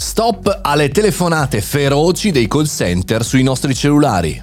Stop alle telefonate feroci dei call center sui nostri cellulari.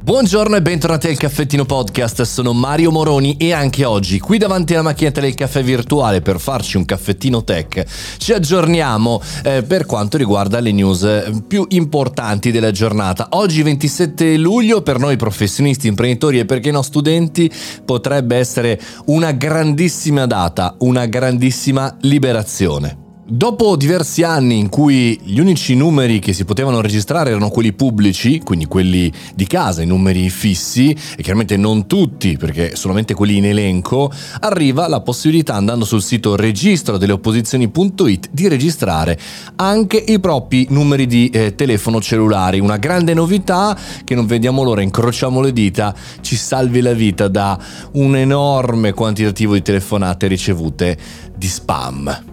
Buongiorno e bentornati al Caffettino Podcast, sono Mario Moroni e anche oggi qui davanti alla macchinetta del caffè virtuale per farci un caffettino tech ci aggiorniamo eh, per quanto riguarda le news eh, più importanti della giornata. Oggi 27 luglio per noi professionisti, imprenditori e perché no studenti potrebbe essere una grandissima data, una grandissima liberazione. Dopo diversi anni in cui gli unici numeri che si potevano registrare erano quelli pubblici, quindi quelli di casa, i numeri fissi, e chiaramente non tutti perché solamente quelli in elenco, arriva la possibilità andando sul sito registro delle opposizioni.it di registrare anche i propri numeri di eh, telefono cellulari. Una grande novità che non vediamo l'ora, incrociamo le dita, ci salvi la vita da un enorme quantitativo di telefonate ricevute di spam.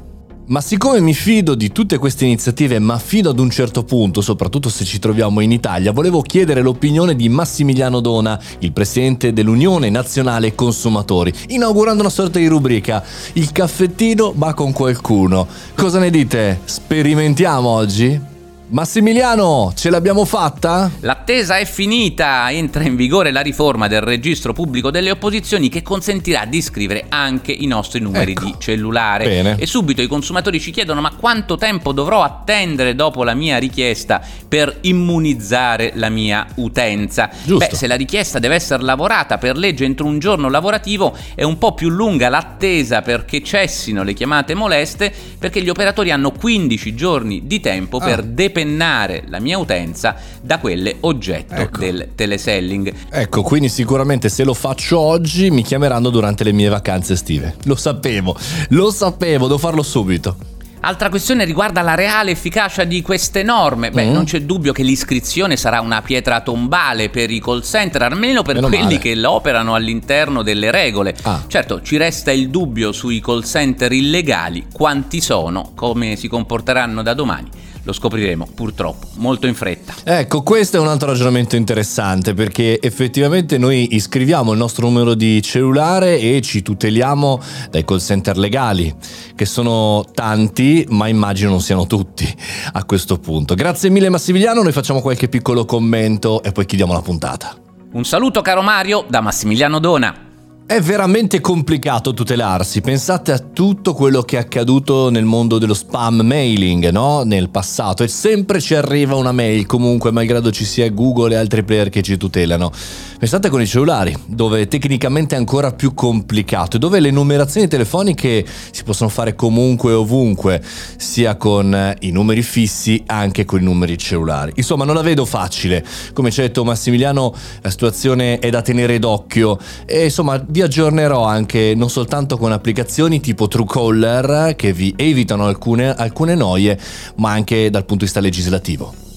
Ma siccome mi fido di tutte queste iniziative, ma fido ad un certo punto, soprattutto se ci troviamo in Italia, volevo chiedere l'opinione di Massimiliano Dona, il presidente dell'Unione Nazionale Consumatori, inaugurando una sorta di rubrica Il caffettino ma con qualcuno. Cosa ne dite? Sperimentiamo oggi? Massimiliano, ce l'abbiamo fatta? L'attesa è finita, entra in vigore la riforma del registro pubblico delle opposizioni che consentirà di scrivere anche i nostri numeri ecco. di cellulare. Bene. E subito i consumatori ci chiedono ma quanto tempo dovrò attendere dopo la mia richiesta per immunizzare la mia utenza? Giusto. Beh, se la richiesta deve essere lavorata per legge entro un giorno lavorativo è un po' più lunga l'attesa perché cessino le chiamate moleste perché gli operatori hanno 15 giorni di tempo ah. per depennare depennare la mia utenza da quelle oggetto ecco. del teleselling. Ecco, quindi sicuramente se lo faccio oggi mi chiameranno durante le mie vacanze estive. Lo sapevo, lo sapevo, devo farlo subito. Altra questione riguarda la reale efficacia di queste norme. Beh, mm. non c'è dubbio che l'iscrizione sarà una pietra tombale per i call center, almeno per Meno quelli male. che l'operano all'interno delle regole. Ah. Certo, ci resta il dubbio sui call center illegali, quanti sono, come si comporteranno da domani lo scopriremo purtroppo molto in fretta. Ecco, questo è un altro ragionamento interessante perché effettivamente noi iscriviamo il nostro numero di cellulare e ci tuteliamo dai call center legali, che sono tanti, ma immagino non siano tutti a questo punto. Grazie mille Massimiliano, noi facciamo qualche piccolo commento e poi chiudiamo la puntata. Un saluto caro Mario da Massimiliano Dona. È veramente complicato tutelarsi, pensate a tutto quello che è accaduto nel mondo dello spam mailing, no? Nel passato e sempre ci arriva una mail comunque, malgrado ci sia Google e altri player che ci tutelano. Pensate con i cellulari, dove tecnicamente è ancora più complicato, dove le numerazioni telefoniche si possono fare comunque e ovunque, sia con eh, i numeri fissi, anche con i numeri cellulari. Insomma, non la vedo facile. Come ci ha detto Massimiliano, la situazione è da tenere d'occhio e insomma, aggiornerò anche non soltanto con applicazioni tipo Truecaller che vi evitano alcune, alcune noie, ma anche dal punto di vista legislativo.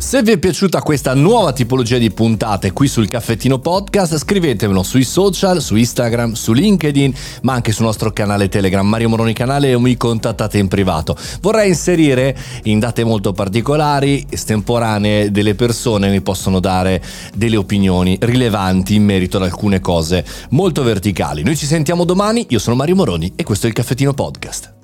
Se vi è piaciuta questa nuova tipologia di puntate qui sul Caffettino Podcast, scrivetemelo sui social, su Instagram, su LinkedIn, ma anche sul nostro canale Telegram, Mario Moroni Canale, o mi contattate in privato. Vorrei inserire in date molto particolari, estemporanee, delle persone che mi possono dare delle opinioni rilevanti in merito ad alcune cose molto verticali. Noi ci sentiamo domani, io sono Mario Moroni e questo è il Caffettino Podcast.